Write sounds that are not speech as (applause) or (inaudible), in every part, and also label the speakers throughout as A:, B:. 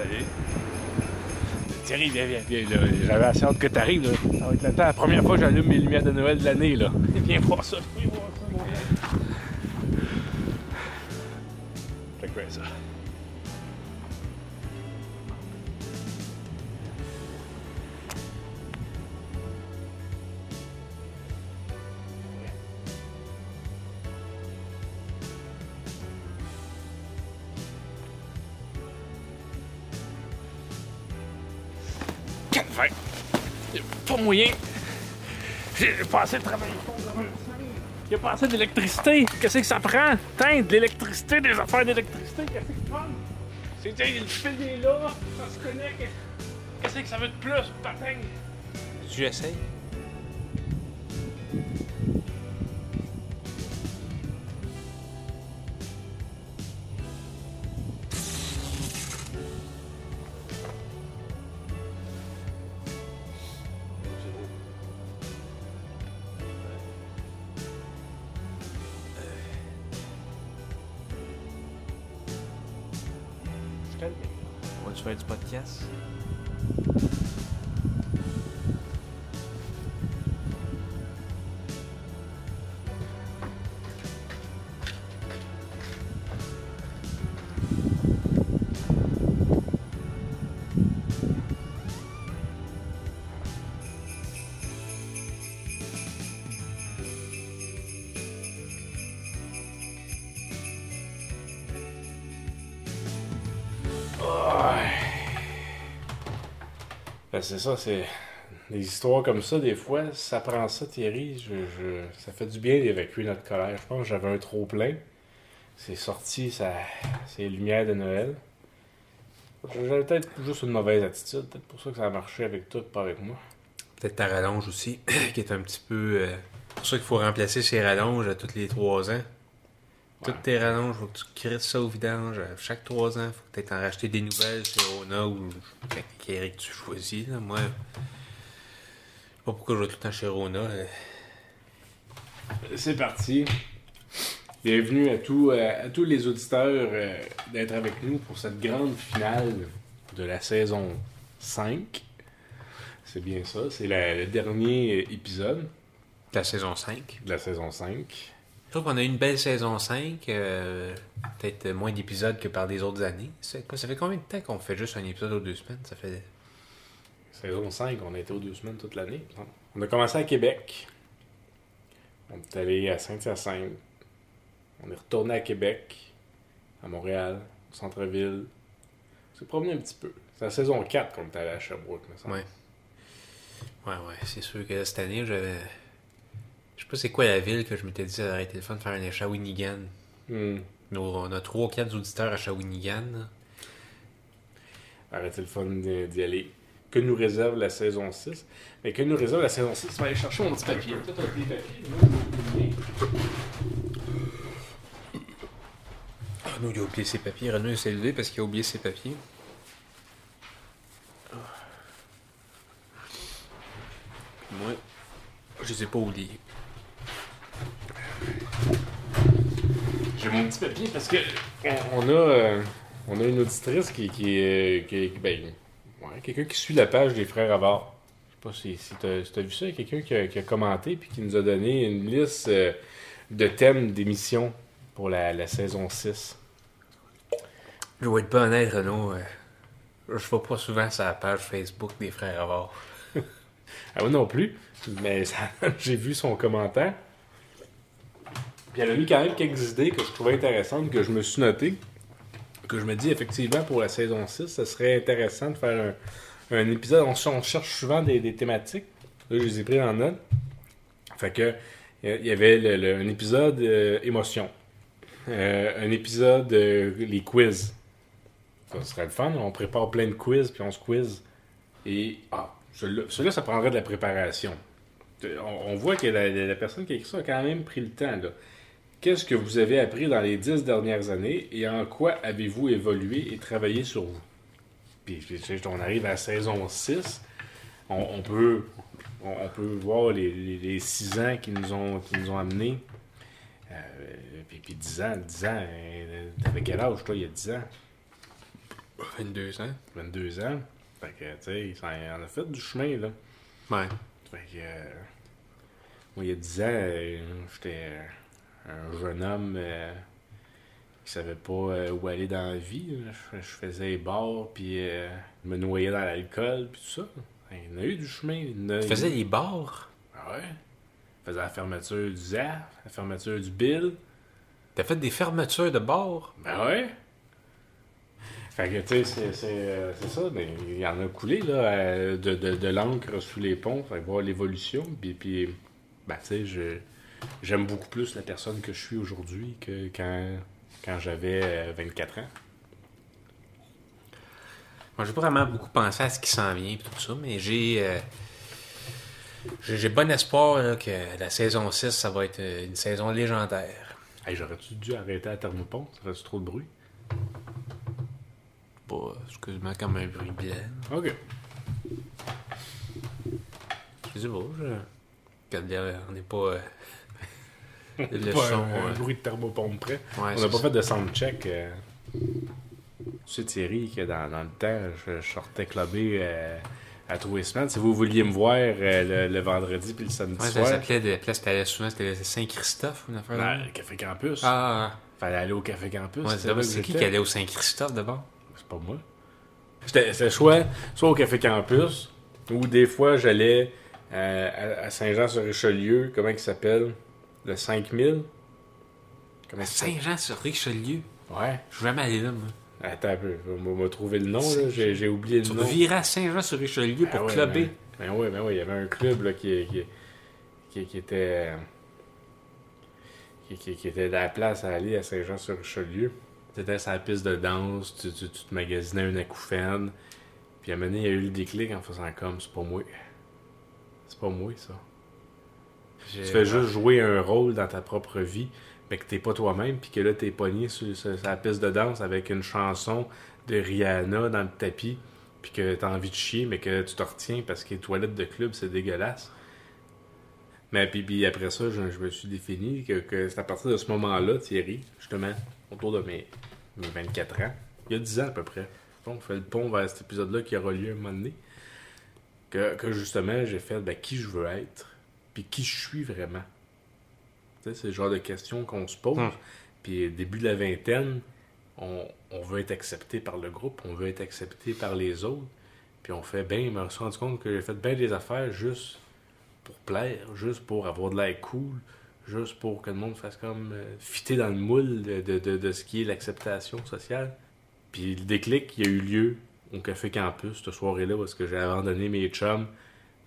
A: Salut. Thierry, viens, viens, viens. là. J'avais assez hâte que t'arrives. là. Ça va être le temps. La première fois que j'allume mes lumières de Noël de l'année. là. (laughs) Viens voir ça. Viens voir ça, mon gars. Fait que ouais, ça? Y'a pas moyen. J'ai passé le travail. Il a pas assez d'électricité. Qu'est-ce que ça prend? Tain, de l'électricité, des affaires d'électricité. Qu'est-ce que tu prends? C'est le fil est là, ça se connecte. Qu'est-ce que ça veut de plus, patin?
B: Tu essayes? On va-tu faire du podcast?
A: Ben, c'est ça, c'est. Des histoires comme ça, des fois, ça prend ça, Thierry. Ça fait du bien d'évacuer notre colère. Je pense que j'avais un trop plein. C'est sorti, ça. C'est les lumières de Noël. J'avais peut-être juste une mauvaise attitude. Peut-être pour ça que ça a marché avec tout, pas avec moi.
B: Peut-être ta rallonge aussi, (coughs) qui est un petit peu. euh, pour ça qu'il faut remplacer ces rallonges à tous les trois ans. Toutes tes rallonges, faut que tu crisses ça au vidange. à Chaque trois ans, faut que tu en racheter des nouvelles chez Rona ou quel que tu choisis. Là. Moi, je sais pas pourquoi je vais tout le temps chez Rona. euh.
A: C'est parti. Bienvenue à, tous euh, à tous les auditeurs euh, d'être avec nous pour cette grande finale de la saison 5. C'est bien ça, c'est le dernier euh, épisode
B: La saison 5.
A: de la saison 5.
B: Je trouve qu'on a eu une belle saison 5. euh, Peut-être moins d'épisodes que par les autres années. Ça fait combien de temps qu'on fait juste un épisode aux deux semaines? Ça fait.
A: Saison 5, on a été aux deux semaines toute l'année. On a commencé à Québec. On est allé à Saint-Hyacinthe. On est retourné à Québec, à Montréal, au centre-ville. On s'est promené un petit peu. C'est la saison 4 qu'on est allé à Sherbrooke, me semble.
B: Ouais. Ouais, ouais, c'est sûr que cette année, j'avais. Je sais pas c'est quoi la ville que je m'étais dit, ça aurait été le fun de faire un Shawinigan.
A: Hmm.
B: On a 3 ou 4 auditeurs à Shawinigan.
A: Arrêtez le fun d'y aller. Que nous réserve la saison 6. Mais que nous réserve la saison 6, je vais aller chercher mon petit papier. Peut-être un petit papier.
B: Ah, il a oublié ses papiers. Renaud s'est levé parce qu'il a oublié ses papiers. Moi, je les ai pas oubliés.
A: Mon petit papier parce que on, on a, euh, on a une auditrice qui, qui, est- qui, est- ben, ouais, quelqu'un qui suit la page des frères Avard. Je sais pas si, si t'as si t'as vu ça, quelqu'un qui, a- qui a commenté puis qui nous a donné une liste euh, de thèmes d'émissions pour la, la saison 6.
B: Je vais être pas honnête, Renaud. euh, je vais pas souvent sur la page Facebook des frères Avard. (laughs)
A: Ah oui non plus, mais (laughs) j'ai vu son commentaire. Puis elle a mis quand même quelques idées que je trouvais intéressantes, que je me suis noté. Que je me dis, effectivement, pour la saison 6, ce serait intéressant de faire un, un épisode. On, cherche souvent des, thématiques. Là, je les ai pris en note. Fait que, il y avait un épisode euh, émotion. Euh, un épisode euh, les quiz. Ça serait le fun. On prépare plein de quiz, puis on se quiz. Et, ah, celui-là, ça prendrait de la préparation. On, voit que la, la- la personne qui a écrit ça a quand même pris le temps. là. Qu'est-ce que vous avez appris dans les dix dernières années et en quoi avez-vous évolué et travaillé sur vous? Puis, on arrive à saison 6. On, on peut, on, on peut voir les, les, les six ans qui nous ont, qui nous ont amenés. Euh, puis, puis 10 ans, 10 ans, euh, t'avais quel âge, toi, il y a 10 ans?
B: 22 ans.
A: 22 ans. Fait que, tu sais, en a fait du chemin, là.
B: Ouais.
A: Fait que, euh, moi, il y a 10 ans, j'étais un jeune homme euh, qui savait pas euh, où aller dans la vie. Je, je faisais les bars, puis euh, je me noyais dans l'alcool, puis tout ça. Il y en a eu du chemin.
B: Tu faisais les bars?
A: Ah ouais. Je faisais la fermeture du ZAF, la fermeture du Bill.
B: T'as fait des fermetures de bars?
A: Ben ouais. Fait que, tu sais, c'est- ça, mais il y en a coulé, là, euh, de, de, de l'encre sous les ponts, fait voir l'évolution, puis, puis ben, tu sais, je- j'aime beaucoup plus la personne que je suis aujourd'hui que quand, quand j'avais euh, 24 ans.
B: Moi, j'ai pas vraiment beaucoup pensé à ce qui s'en vient et tout ça, mais j'ai. euh, j'ai bon espoir là, que la saison 6, ça va être euh, une saison légendaire.
A: Hey, j'aurais-tu dû arrêter à Thermopont? Ça ferait trop de bruit?
B: Pas, excuse-moi, comme un bruit blanc.
A: Ok.
B: Je sais pas, je. On n'est pas. euh, (laughs) le
A: Pas
B: son.
A: un, un bruit de thermopompe près.
B: ouais,
A: On n'a pas
B: ça.
A: fait de soundcheck. Euh... Tu sais, Thierry, que dans, dans le temps, je, je sortais clubber euh, à tous les semaines. Si vous vouliez me voir euh, le, le vendredi puis le samedi
B: Ouais, ça
A: soir,
B: s'appelait de place, c'était souvent, c'était Saint-Christophe, une affaire.
A: ben,
B: là.
A: le Café Campus.
B: Ah,
A: Fallait aller au Café Campus.
B: ouais,
A: c'est
B: qui qui allait au Saint-Christophe d'abord?
A: C'est pas moi. C'était soit, soit au Café Campus, ou des fois j'allais euh, à, à Saint-Jean-sur-Richelieu. Comment il s'appelle? Le 5000 Comment
B: À
A: ça s'appelle?
B: Saint-Jean-sur-Richelieu.
A: Ouais.
B: Je suis jamais allé là, moi.
A: Attends un peu. On m'a trouvé le nom, là. J'ai j'ai oublié le
B: Tu
A: nom.
B: virais à Saint-Jean-sur-Richelieu pour
A: Ah ouais,
B: clubber?
A: Ben, ben oui, ben oui, il y avait un club là, qui, qui, qui, qui était. Qui, qui- qui était de la place à aller à Saint-Jean-sur-Richelieu. Tu étais sur la piste de danse, tu, tu, tu te magasinais une acouphène. Puis à un moment donné, il y a eu le déclic en faisant comme c'est pas moi. C'est pas moi, ça. Tu fais juste jouer un rôle dans ta propre vie, mais que t'es pas toi-même, puis que là, t'es pogné sur, sur- sur la piste de danse avec une chanson de Rihanna dans le tapis, puis que t'as envie de chier, mais que tu te retiens parce que les toilettes de club, c'est dégueulasse. Mais puis, puis après ça, je, je me suis défini que, que c'est à partir de ce moment-là, Thierry, justement, autour de mes, mes 24 ans, il y a 10 ans à peu près, on fait le pont vers cet épisode-là qui aura lieu un moment donné, que, que justement, j'ai fait ben, qui je veux être, puis qui je suis vraiment. Tu sais, c'est le genre de questions qu'on se pose.
B: Hmm.
A: Puis début de la vingtaine, on, on veut être accepté par le groupe, on veut être accepté par les autres. Puis on fait bien, je me suis rendu compte que j'ai fait bien des affaires juste pour plaire, juste pour avoir de l'air cool, juste pour que le monde fasse comme euh, fitter dans le moule de, de, de- de ce qui est l'acceptation sociale. Puis le déclic, il a eu lieu au Café Campus, cette soirée-là, parce que j'ai abandonné mes chums,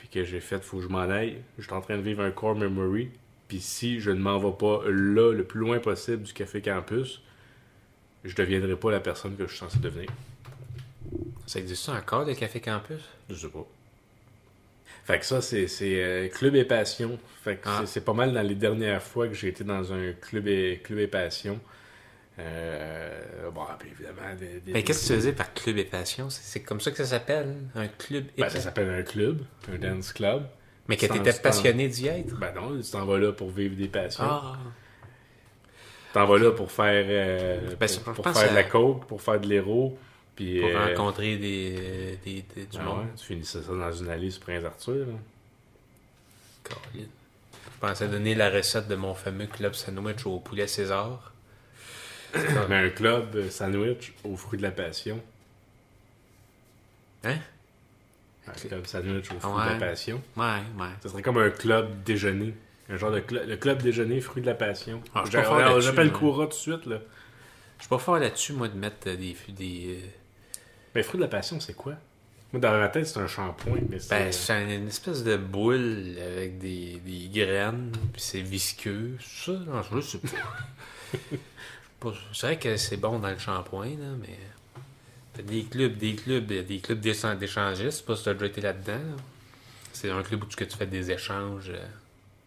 A: puis que j'ai fait, faut que je m'en aille. J'étais en train de vivre un core memory, puis si je ne m'en vais pas là, le plus loin possible du Café Campus, je deviendrai pas la personne que je suis censé devenir.
B: Ça existe ça encore, le Café Campus?
A: Je sais pas. Fait que ça, c'est euh, Club et Passion. Fait que
B: Ah.
A: c'est- c'est pas mal dans les dernières fois que j'ai été dans un Club et, club et Passion. Euh, bon, puis évidemment, des, des-
B: Mais qu'est-ce que tu faisais par club et passion? C'est- comme ça que ça s'appelle? Un club et
A: Ben, ça s'appelle un club, un dance club.
B: Mais que
A: c'est en-
B: passionné d'y être?
A: Ben non, tu t'en vas là pour vivre des passions.
B: Ah!
A: Tu t'en vas là pour faire, euh,
B: Ben,
A: pour, faire de la coke, pour faire de l'héros. Puis,
B: Pour
A: euh,
B: rencontrer des, des, des- du
A: ah
B: monde.
A: ouais, tu finissais ça dans une allée sur Prince Arthur. là.
B: Je pensais donner la recette de mon fameux club sandwich au poulet César.
A: Mais un club sandwich aux fruits de la passion.
B: Hein?
A: Un club sandwich aux fruits de la passion.
B: Ouais, ouais.
A: Ce serait comme un club déjeuner. Un genre de club, le club déjeuner fruits de la passion.
B: Ah,
A: J'appelle. Koura tout de suite. Là.
B: Je suis pas fort là-dessus, moi, de mettre euh, des. des euh,
A: Mais fruits de la passion, c'est quoi? Moi, dans ma tête, c'est un shampoing. Mais c'est...
B: ben, c'est une espèce de boule avec des, des graines, puis c'est visqueux. Ça, non, je sais pas. (laughs) C'est vrai que c'est bon dans le shampoing, là, mais. T'as des clubs, des clubs, a des clubs d'échan- d'échangistes, pas si t'as déjà été là-dedans. là. C'est un club où tu, tu fais des échanges. euh,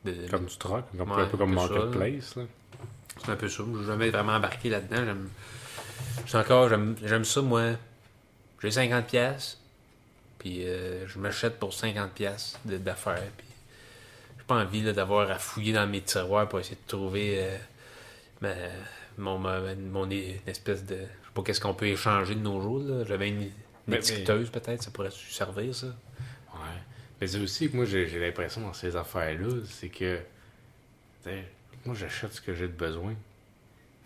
B: de-
A: Comme du troc, un peu-
B: Ouais,
A: un peu comme Marketplace. Là.
B: C'est un peu ça. Je n'ai jamais vraiment embarqué là-dedans. J'aime. Encore. J'aime, ça, moi. J'ai 50$. pièces Puis euh, je m'achète pour 50$ pièces d'affaires. Puis j'ai pas envie d'avoir à fouiller dans mes tiroirs pour essayer de trouver euh, ma- mon, mon une espèce de. Je sais sais pas qu'est-ce qu'on peut échanger de nos jours. là. J'avais une, une étiqueteuse, peut-être, ça pourrait servir, ça.
A: Ouais. Mais c'est aussi que moi, j'ai j'ai l'impression dans ces affaires-là, c'est que. Moi, j'achète ce que j'ai de besoin.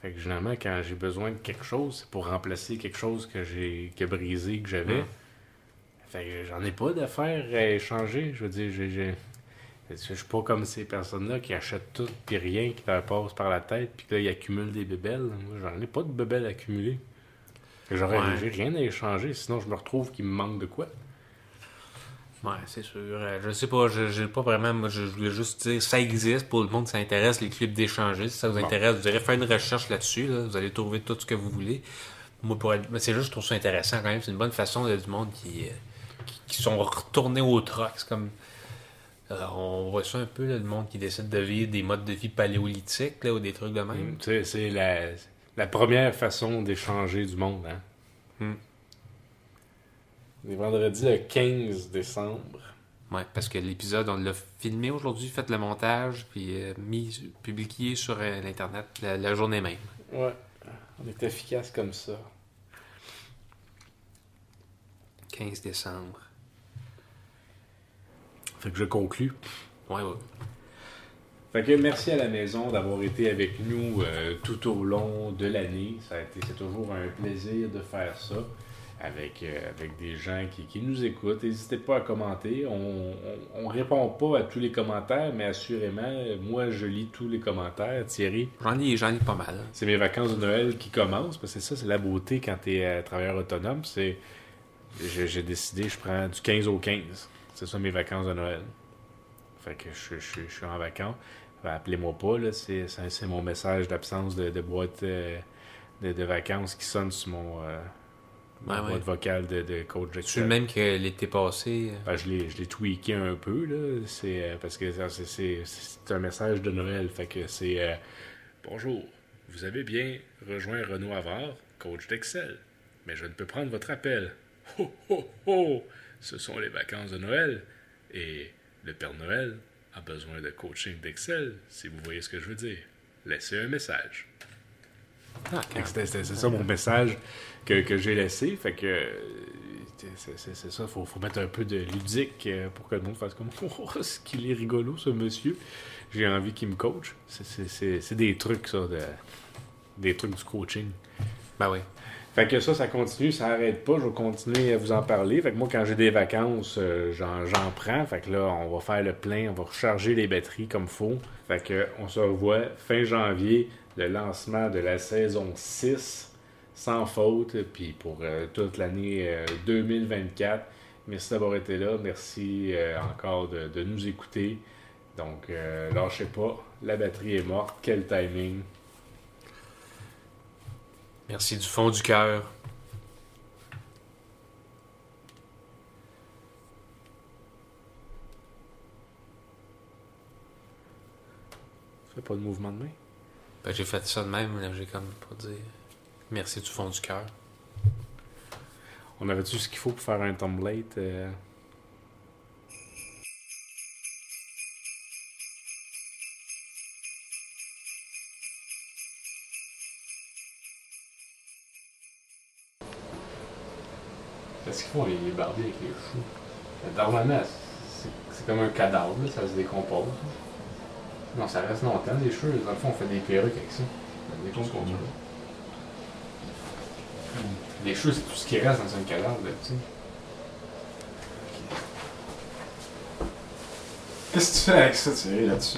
A: Fait que généralement, quand j'ai besoin de quelque chose, c'est pour remplacer quelque chose que j'ai que brisé, que j'avais.
B: Mm.
A: Fait que j'en ai pas d'affaires à échanger. Je veux dire, j'ai. j'ai- Je suis pas comme ces personnes-là qui achètent tout puis rien qui leur passe par la tête puis là, ils accumulent des bébelles. Moi, j'en ai pas de bébelles accumulées. J'aurais
B: Ouais.
A: rien à échanger, sinon je me retrouve qu'il me manque de quoi.
B: Ouais, c'est sûr. Euh, Je sais pas, je j'ai pas vraiment. Moi, je, je voulais juste dire, ça existe pour le monde qui s'intéresse, les clubs d'échanger. Si ça vous
A: Bon.
B: intéresse, vous irez faire une recherche là-dessus. là. Vous allez trouver tout ce que vous voulez. Moi, pour être- mais c'est juste, je trouve ça intéressant quand même. C'est une bonne façon de, du monde qui, euh, qui, qui sont retournés au troc. C'est comme. On voit ça un peu, là, le monde qui décide de vivre des modes de vie paléolithiques là, ou des trucs de même.
A: Mm, c'est la, la première façon d'échanger du monde. Hein?
B: Mm.
A: Vendredi le 15 décembre.
B: Ouais, parce que l'épisode, on l'a filmé aujourd'hui, fait le montage, puis euh, mis, publié sur euh, l'Internet la, la journée même.
A: Ouais. On est efficace comme ça.
B: 15 décembre.
A: Fait que je conclus.
B: Ouais, ouais.
A: Fait que merci à la maison d'avoir été avec nous euh, tout au long de l'année. Ça a été, c'est toujours un plaisir de faire ça avec, euh, avec des gens qui, qui nous écoutent. N'hésitez pas à commenter. On, on, on répond pas à tous les commentaires, mais assurément, moi je lis tous les commentaires. Thierry,
B: J'en lis, j'en lis pas mal. hein.
A: c'est mes vacances de Noël qui commencent, parce que c'est ça, c'est la beauté quand tu es travailleur autonome. C'est j'ai, j'ai décidé, je prends du 15 au 15. C'est ça mes vacances de Noël. Fait que je, je- je suis en vacances. Ben, Appelez-moi pas, là, c'est, c'est, c'est mon message d'absence de, de boîte euh, de, de vacances qui sonne sur mon, euh, ma
B: Ouais, ouais.
A: boîte vocale de, de coach
B: Je suis
A: Excel.
B: le même que l'été passé. euh,
A: Ben, je l'ai, je l'ai tweaké un peu, là. C'est, euh, parce que c'est, c'est- c'est un message de Noël. Fait que c'est euh, Bonjour, vous avez bien rejoint Renaud Havard, coach d'Excel. Mais je ne peux prendre votre appel. Ho, ho, ho! Ce sont les vacances de Noël. Et le Père Noël a besoin de coaching d'Excel, si vous voyez ce que je veux dire. Laissez un message.
B: Ah,
A: c'est ça mon message que, que j'ai laissé. Fait que c'est ça, faut, faut mettre un peu de ludique euh, pour que le monde fasse comme (laughs) Oh, ce qu'il est rigolo ce monsieur. J'ai envie qu'il me coach. C'est- des trucs ça, de, des trucs du coaching.
B: Ben oui.
A: Fait que ça, ça continue, ça arrête pas. Je vais continuer à vous en parler. Fait que moi, quand j'ai des vacances, euh, j'en prends. Fait que là, on va faire le plein, on va recharger les batteries comme faut. Fait que on se revoit fin janvier, le lancement de la saison 6, sans faute. Puis pour euh, toute l'année euh, 2024. Merci d'avoir été là. Merci euh, encore de, de nous écouter. Donc, euh, lâchez pas. La batterie est morte. Quel timing.
B: Merci du fond du cœur.
A: Fais pas de mouvement de main?
B: Ben, j'ai fait ça de même, là, j'ai comme pas dire. Merci du fond du cœur.
A: On avait-tu ce qu'il faut pour faire un template? euh? Qu'est-ce qu'ils font les, barbiers avec les choux? Normalement, c'est c'est comme un cadavre, là, ça se décompose. Non, ça reste longtemps, les cheveux. Dans le fond, on fait des perruques avec ça. Des choses qu'on. Les cheveux, c'est tout ce qui reste dans un cadavre, sais.
C: Qu'est-ce que tu fais avec ça, Thierry, là-dessus?